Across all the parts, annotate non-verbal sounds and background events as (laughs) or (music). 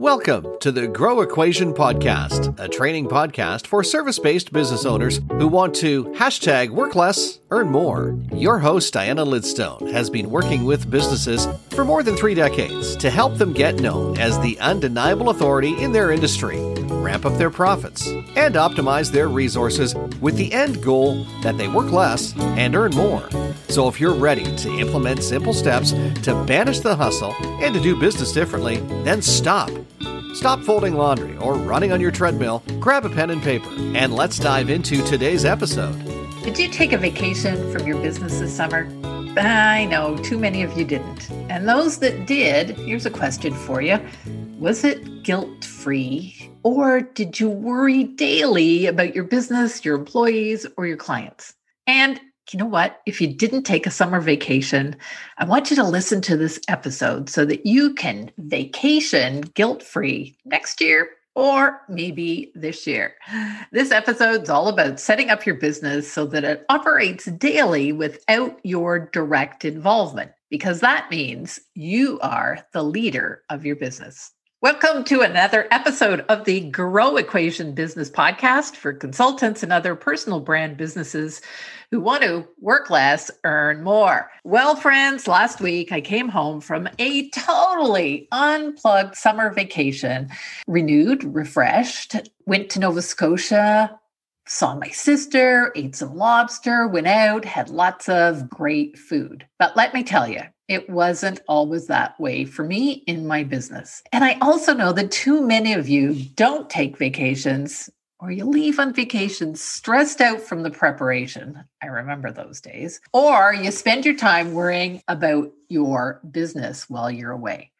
Welcome to the Grow Equation Podcast, a training podcast for service based business owners who want to hashtag work less, earn more. Your host, Diana Lidstone, has been working with businesses for more than three decades to help them get known as the undeniable authority in their industry, ramp up their profits, and optimize their resources with the end goal that they work less and earn more. So if you're ready to implement simple steps to banish the hustle and to do business differently, then stop Stop folding laundry or running on your treadmill, grab a pen and paper, and let's dive into today's episode. Did you take a vacation from your business this summer? I know too many of you didn't. And those that did, here's a question for you Was it guilt free? Or did you worry daily about your business, your employees, or your clients? And you know what? If you didn't take a summer vacation, I want you to listen to this episode so that you can vacation guilt free next year or maybe this year. This episode's all about setting up your business so that it operates daily without your direct involvement, because that means you are the leader of your business. Welcome to another episode of the Grow Equation Business Podcast for consultants and other personal brand businesses who want to work less, earn more. Well, friends, last week I came home from a totally unplugged summer vacation, renewed, refreshed, went to Nova Scotia, saw my sister, ate some lobster, went out, had lots of great food. But let me tell you, it wasn't always that way for me in my business. And I also know that too many of you don't take vacations or you leave on vacation stressed out from the preparation. I remember those days. Or you spend your time worrying about your business while you're away.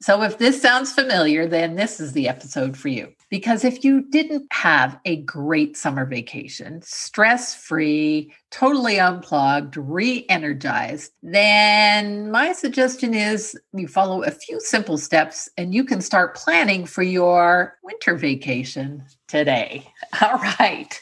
So, if this sounds familiar, then this is the episode for you. Because if you didn't have a great summer vacation, stress free, totally unplugged, re energized, then my suggestion is you follow a few simple steps and you can start planning for your winter vacation today. (laughs) All right.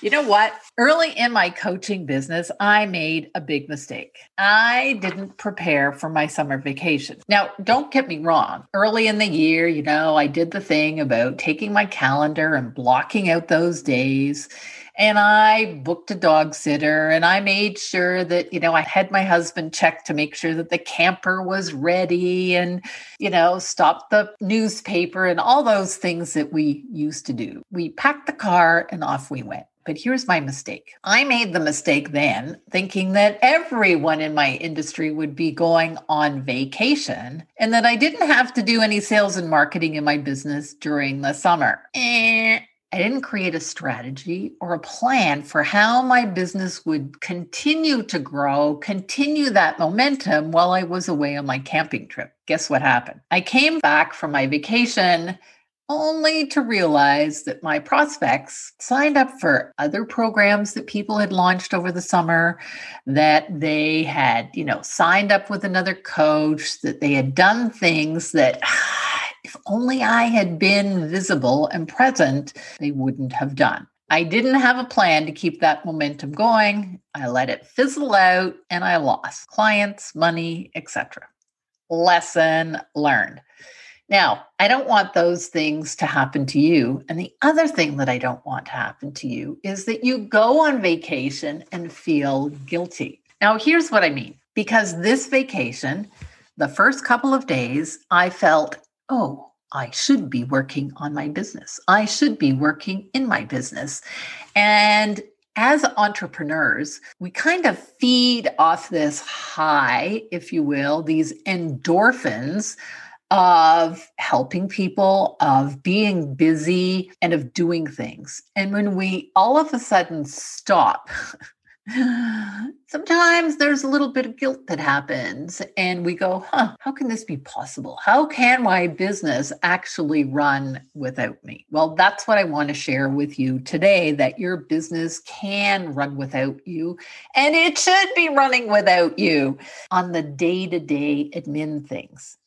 You know what? Early in my coaching business, I made a big mistake. I didn't prepare for my summer vacation. Now, don't get me wrong. Early in the year, you know, I did the thing about taking my calendar and blocking out those days. And I booked a dog sitter and I made sure that, you know, I had my husband check to make sure that the camper was ready and, you know, stopped the newspaper and all those things that we used to do. We packed the car and off we went. But here's my mistake. I made the mistake then thinking that everyone in my industry would be going on vacation and that I didn't have to do any sales and marketing in my business during the summer. Eh, I didn't create a strategy or a plan for how my business would continue to grow, continue that momentum while I was away on my camping trip. Guess what happened? I came back from my vacation only to realize that my prospects signed up for other programs that people had launched over the summer that they had you know signed up with another coach that they had done things that (sighs) if only i had been visible and present they wouldn't have done I didn't have a plan to keep that momentum going. I let it fizzle out and I lost clients, money, etc. Lesson learned. Now, I don't want those things to happen to you. And the other thing that I don't want to happen to you is that you go on vacation and feel guilty. Now, here's what I mean because this vacation, the first couple of days, I felt, oh, I should be working on my business. I should be working in my business. And as entrepreneurs, we kind of feed off this high, if you will, these endorphins of helping people, of being busy, and of doing things. And when we all of a sudden stop, (laughs) sometimes there's a little bit of guilt that happens, and we go, huh, how can this be possible? How can my business actually run without me? Well, that's what I want to share with you today that your business can run without you, and it should be running without you on the day to day admin things.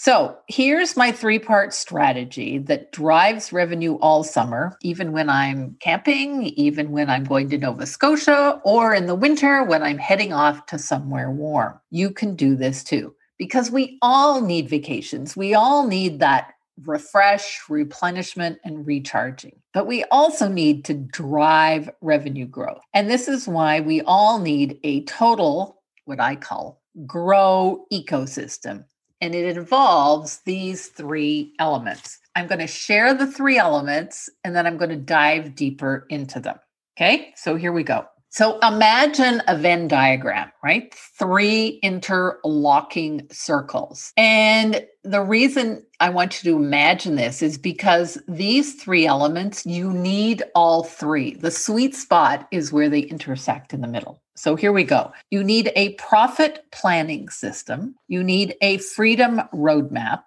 So here's my three part strategy that drives revenue all summer, even when I'm camping, even when I'm going to Nova Scotia, or in the winter when I'm heading off to somewhere warm. You can do this too, because we all need vacations. We all need that refresh, replenishment, and recharging. But we also need to drive revenue growth. And this is why we all need a total, what I call grow ecosystem. And it involves these three elements. I'm going to share the three elements and then I'm going to dive deeper into them. Okay, so here we go. So imagine a Venn diagram, right? Three interlocking circles. And the reason I want you to imagine this is because these three elements, you need all three. The sweet spot is where they intersect in the middle. So here we go. You need a profit planning system, you need a freedom roadmap,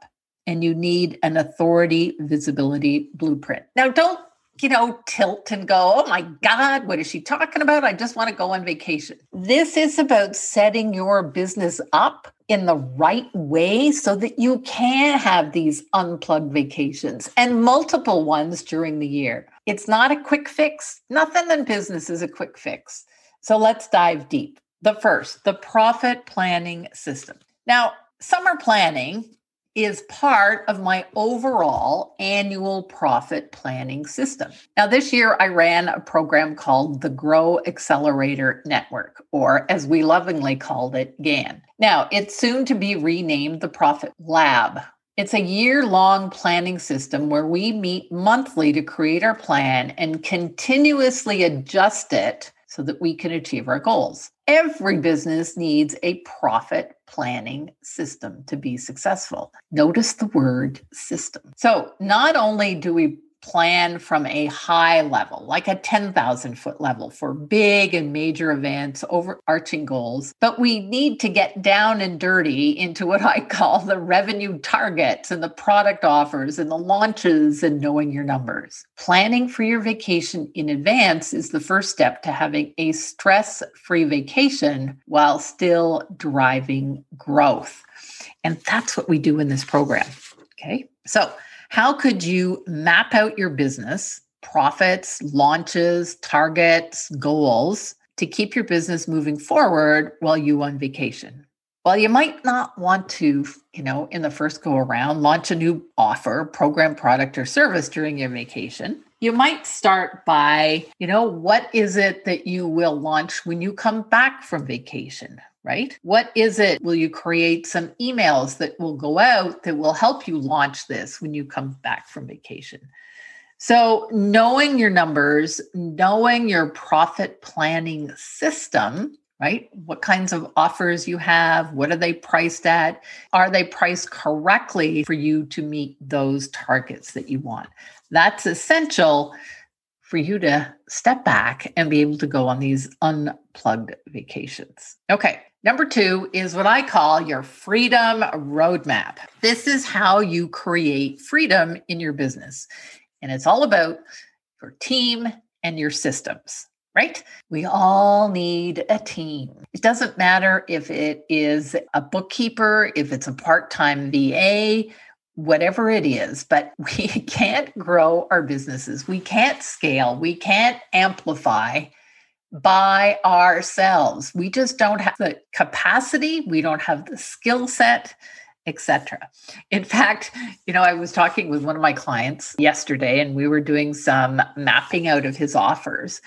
and you need an authority visibility blueprint. Now, don't you know, tilt and go, oh my God, what is she talking about? I just want to go on vacation. This is about setting your business up in the right way so that you can have these unplugged vacations and multiple ones during the year. It's not a quick fix. Nothing in business is a quick fix. So let's dive deep. The first, the profit planning system. Now, summer planning is part of my overall annual profit planning system. Now, this year I ran a program called the Grow Accelerator Network, or as we lovingly called it, GAN. Now, it's soon to be renamed the Profit Lab. It's a year long planning system where we meet monthly to create our plan and continuously adjust it so that we can achieve our goals. Every business needs a profit planning system to be successful. Notice the word system. So, not only do we plan from a high level, like a 10,000 foot level for big and major events, overarching goals. But we need to get down and dirty into what I call the revenue targets and the product offers and the launches and knowing your numbers. Planning for your vacation in advance is the first step to having a stress free vacation while still driving growth. And that's what we do in this program. Okay. So, how could you map out your business, profits, launches, targets, goals to keep your business moving forward while you on vacation? Well, you might not want to, you know, in the first go around, launch a new offer, program, product, or service during your vacation. You might start by, you know, what is it that you will launch when you come back from vacation? Right? What is it? Will you create some emails that will go out that will help you launch this when you come back from vacation? So, knowing your numbers, knowing your profit planning system, right? What kinds of offers you have, what are they priced at? Are they priced correctly for you to meet those targets that you want? That's essential for you to step back and be able to go on these unplugged vacations. Okay, Number two is what I call your freedom roadmap. This is how you create freedom in your business. And it's all about your team and your systems, right? We all need a team. It doesn't matter if it is a bookkeeper, if it's a part time VA, whatever it is, but (laughs) we can't grow our businesses. We can't scale. We can't amplify by ourselves. We just don't have the capacity, we don't have the skill set, etc. In fact, you know, I was talking with one of my clients yesterday and we were doing some mapping out of his offers.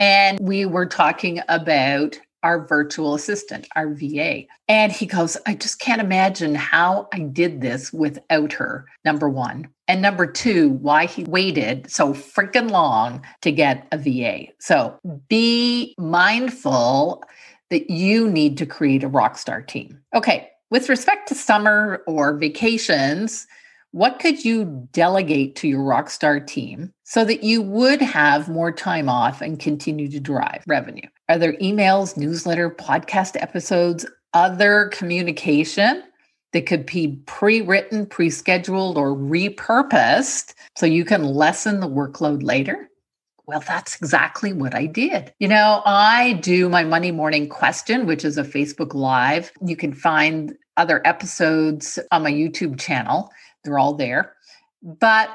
And we were talking about our virtual assistant, our VA. And he goes, I just can't imagine how I did this without her, number one. And number two, why he waited so freaking long to get a VA. So be mindful that you need to create a rock star team. Okay, with respect to summer or vacations, what could you delegate to your rock star team so that you would have more time off and continue to drive revenue? Are there emails, newsletter, podcast episodes, other communication that could be pre written, pre scheduled, or repurposed so you can lessen the workload later? Well, that's exactly what I did. You know, I do my Monday morning question, which is a Facebook Live. You can find other episodes on my YouTube channel. They're all there. But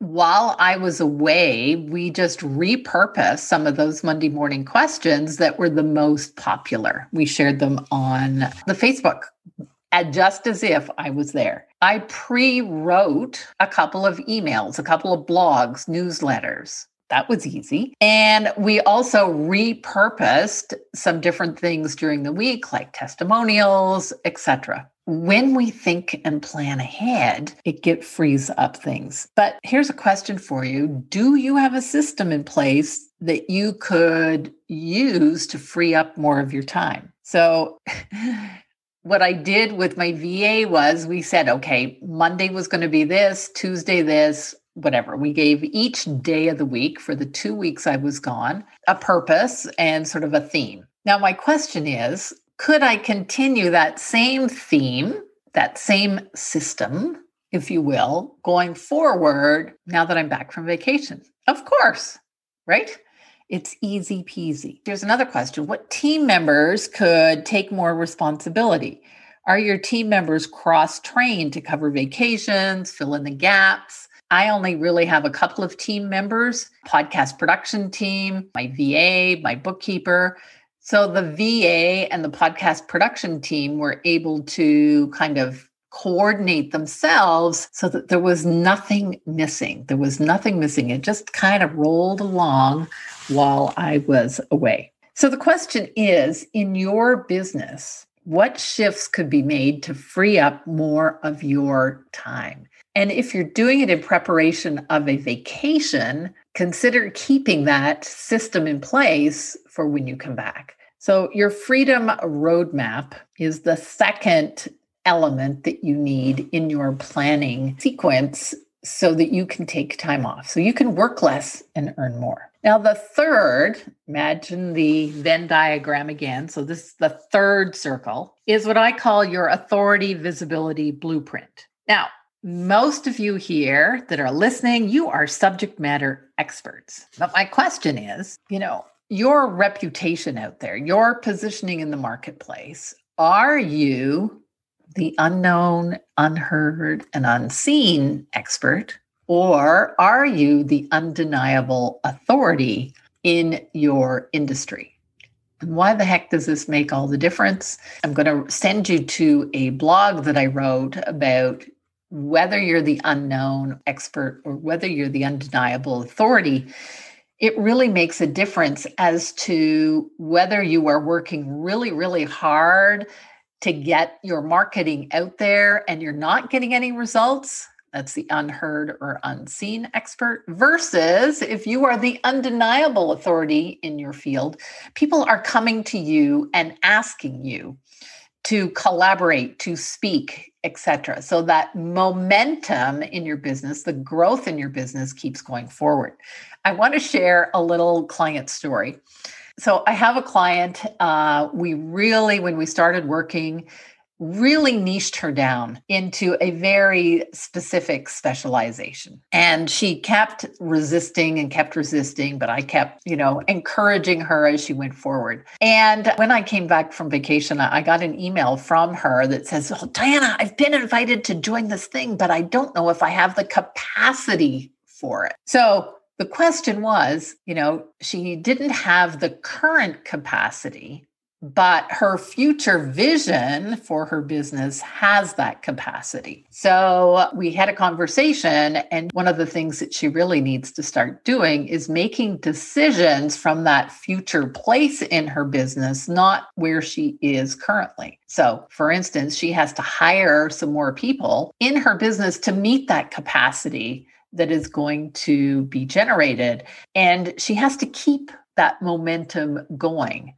while I was away, we just repurposed some of those Monday morning questions that were the most popular. We shared them on the Facebook and just as if I was there. I pre wrote a couple of emails, a couple of blogs, newsletters. That was easy. And we also repurposed some different things during the week, like testimonials, etc. When we think and plan ahead, it get frees up things. But here's a question for you. Do you have a system in place that you could use to free up more of your time? So (laughs) what I did with my VA was we said, okay, Monday was going to be this, Tuesday this, whatever. We gave each day of the week for the two weeks I was gone a purpose and sort of a theme. Now, my question is could I continue that same theme, that same system, if you will, going forward now that I'm back from vacation? Of course, right? It's easy peasy. Here's another question What team members could take more responsibility? Are your team members cross trained to cover vacations, fill in the gaps? I only really have a couple of team members podcast production team, my VA, my bookkeeper. So the VA and the podcast production team were able to kind of coordinate themselves so that there was nothing missing. There was nothing missing. It just kind of rolled along while I was away. So the question is in your business, what shifts could be made to free up more of your time? And if you're doing it in preparation of a vacation, consider keeping that system in place for when you come back. So, your freedom roadmap is the second element that you need in your planning sequence so that you can take time off. So, you can work less and earn more. Now, the third, imagine the Venn diagram again. So, this is the third circle, is what I call your authority visibility blueprint. Now, most of you here that are listening, you are subject matter experts. But my question is you know, your reputation out there, your positioning in the marketplace, are you the unknown, unheard, and unseen expert? Or are you the undeniable authority in your industry? And why the heck does this make all the difference? I'm going to send you to a blog that I wrote about whether you're the unknown expert or whether you're the undeniable authority. It really makes a difference as to whether you are working really, really hard to get your marketing out there and you're not getting any results that's the unheard or unseen expert. Versus if you are the undeniable authority in your field, people are coming to you and asking you to collaborate, to speak, etc. So that momentum in your business, the growth in your business keeps going forward. I want to share a little client story. So I have a client. Uh, we really, when we started working, really niched her down into a very specific specialization. And she kept resisting and kept resisting, but I kept, you know, encouraging her as she went forward. And when I came back from vacation, I got an email from her that says, Oh, Diana, I've been invited to join this thing, but I don't know if I have the capacity for it. So the question was, you know, she didn't have the current capacity but her future vision for her business has that capacity. So we had a conversation, and one of the things that she really needs to start doing is making decisions from that future place in her business, not where she is currently. So, for instance, she has to hire some more people in her business to meet that capacity that is going to be generated. And she has to keep that momentum going.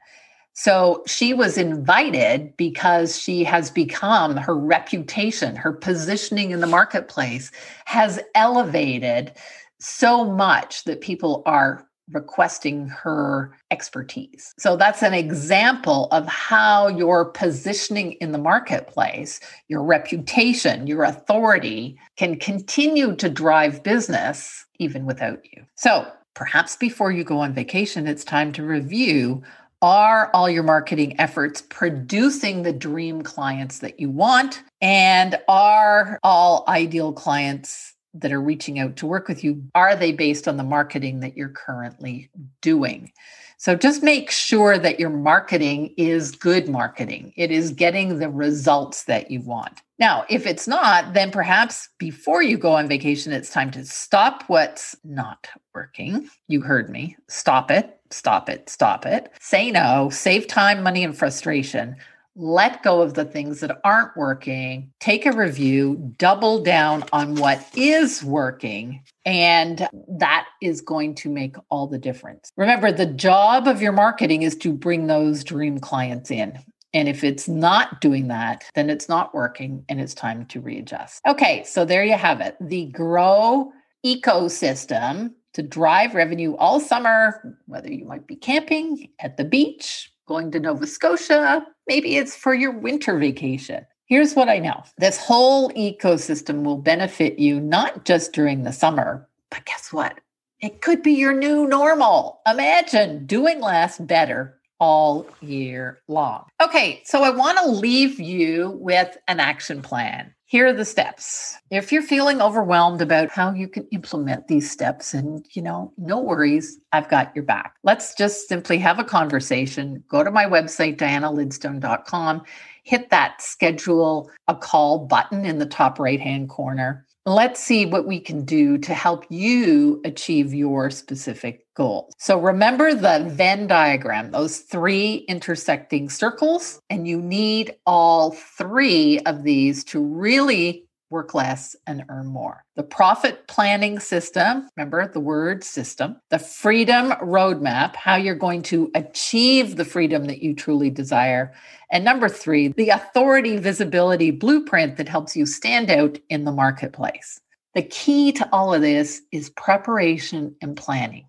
So she was invited because she has become her reputation, her positioning in the marketplace has elevated so much that people are requesting her expertise. So that's an example of how your positioning in the marketplace, your reputation, your authority can continue to drive business even without you. So perhaps before you go on vacation, it's time to review are all your marketing efforts producing the dream clients that you want? And are all ideal clients that are reaching out to work with you, are they based on the marketing that you're currently doing? So just make sure that your marketing is good marketing. It is getting the results that you want. Now, if it's not, then perhaps before you go on vacation, it's time to stop what's not working. You heard me. Stop it, stop it, stop it. Say no, save time, money, and frustration let go of the things that aren't working, take a review, double down on what is working, and that is going to make all the difference. Remember, the job of your marketing is to bring those dream clients in. And if it's not doing that, then it's not working and it's time to readjust. Okay, so there you have it. The Grow ecosystem to drive revenue all summer, whether you might be camping at the beach, going to Nova Scotia, maybe it's for your winter vacation. Here's what I know this whole ecosystem will benefit you not just during the summer, but guess what? It could be your new normal. Imagine doing less better all year long. Okay, so I want to leave you with an action plan. Here are the steps. If you're feeling overwhelmed about how you can implement these steps, and you know, no worries, I've got your back. Let's just simply have a conversation. Go to my website, dianalidstone.com, hit that schedule a call button in the top right hand corner Let's see what we can do to help you achieve your specific goal. So remember the Venn diagram, those three intersecting circles, and you need all three of these to really work less and earn more. The profit planning system, remember the word system, the freedom roadmap, how you're going to achieve the freedom that you truly desire. And number three, the authority visibility blueprint that helps you stand out in the marketplace. The key to all of this is preparation and planning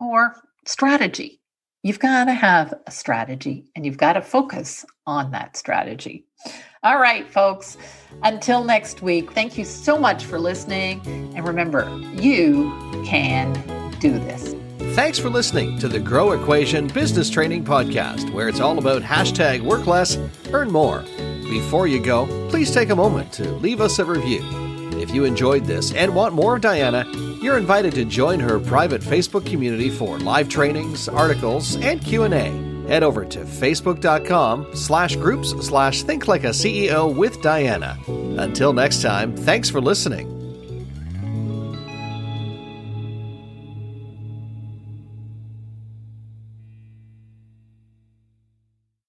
or strategy. You've got to have a strategy and you've got to focus on that strategy. All right, folks, until next week, thank you so much for listening. And remember, you can do this. Thanks for listening to the Grow Equation Business Training Podcast, where it's all about hashtag work less, earn more. Before you go, please take a moment to leave us a review. If you enjoyed this and want more of Diana, you're invited to join her private Facebook community for live trainings, articles, and Q&A head over to facebook.com slash groups slash think like a CEO with Diana. Until next time, thanks for listening.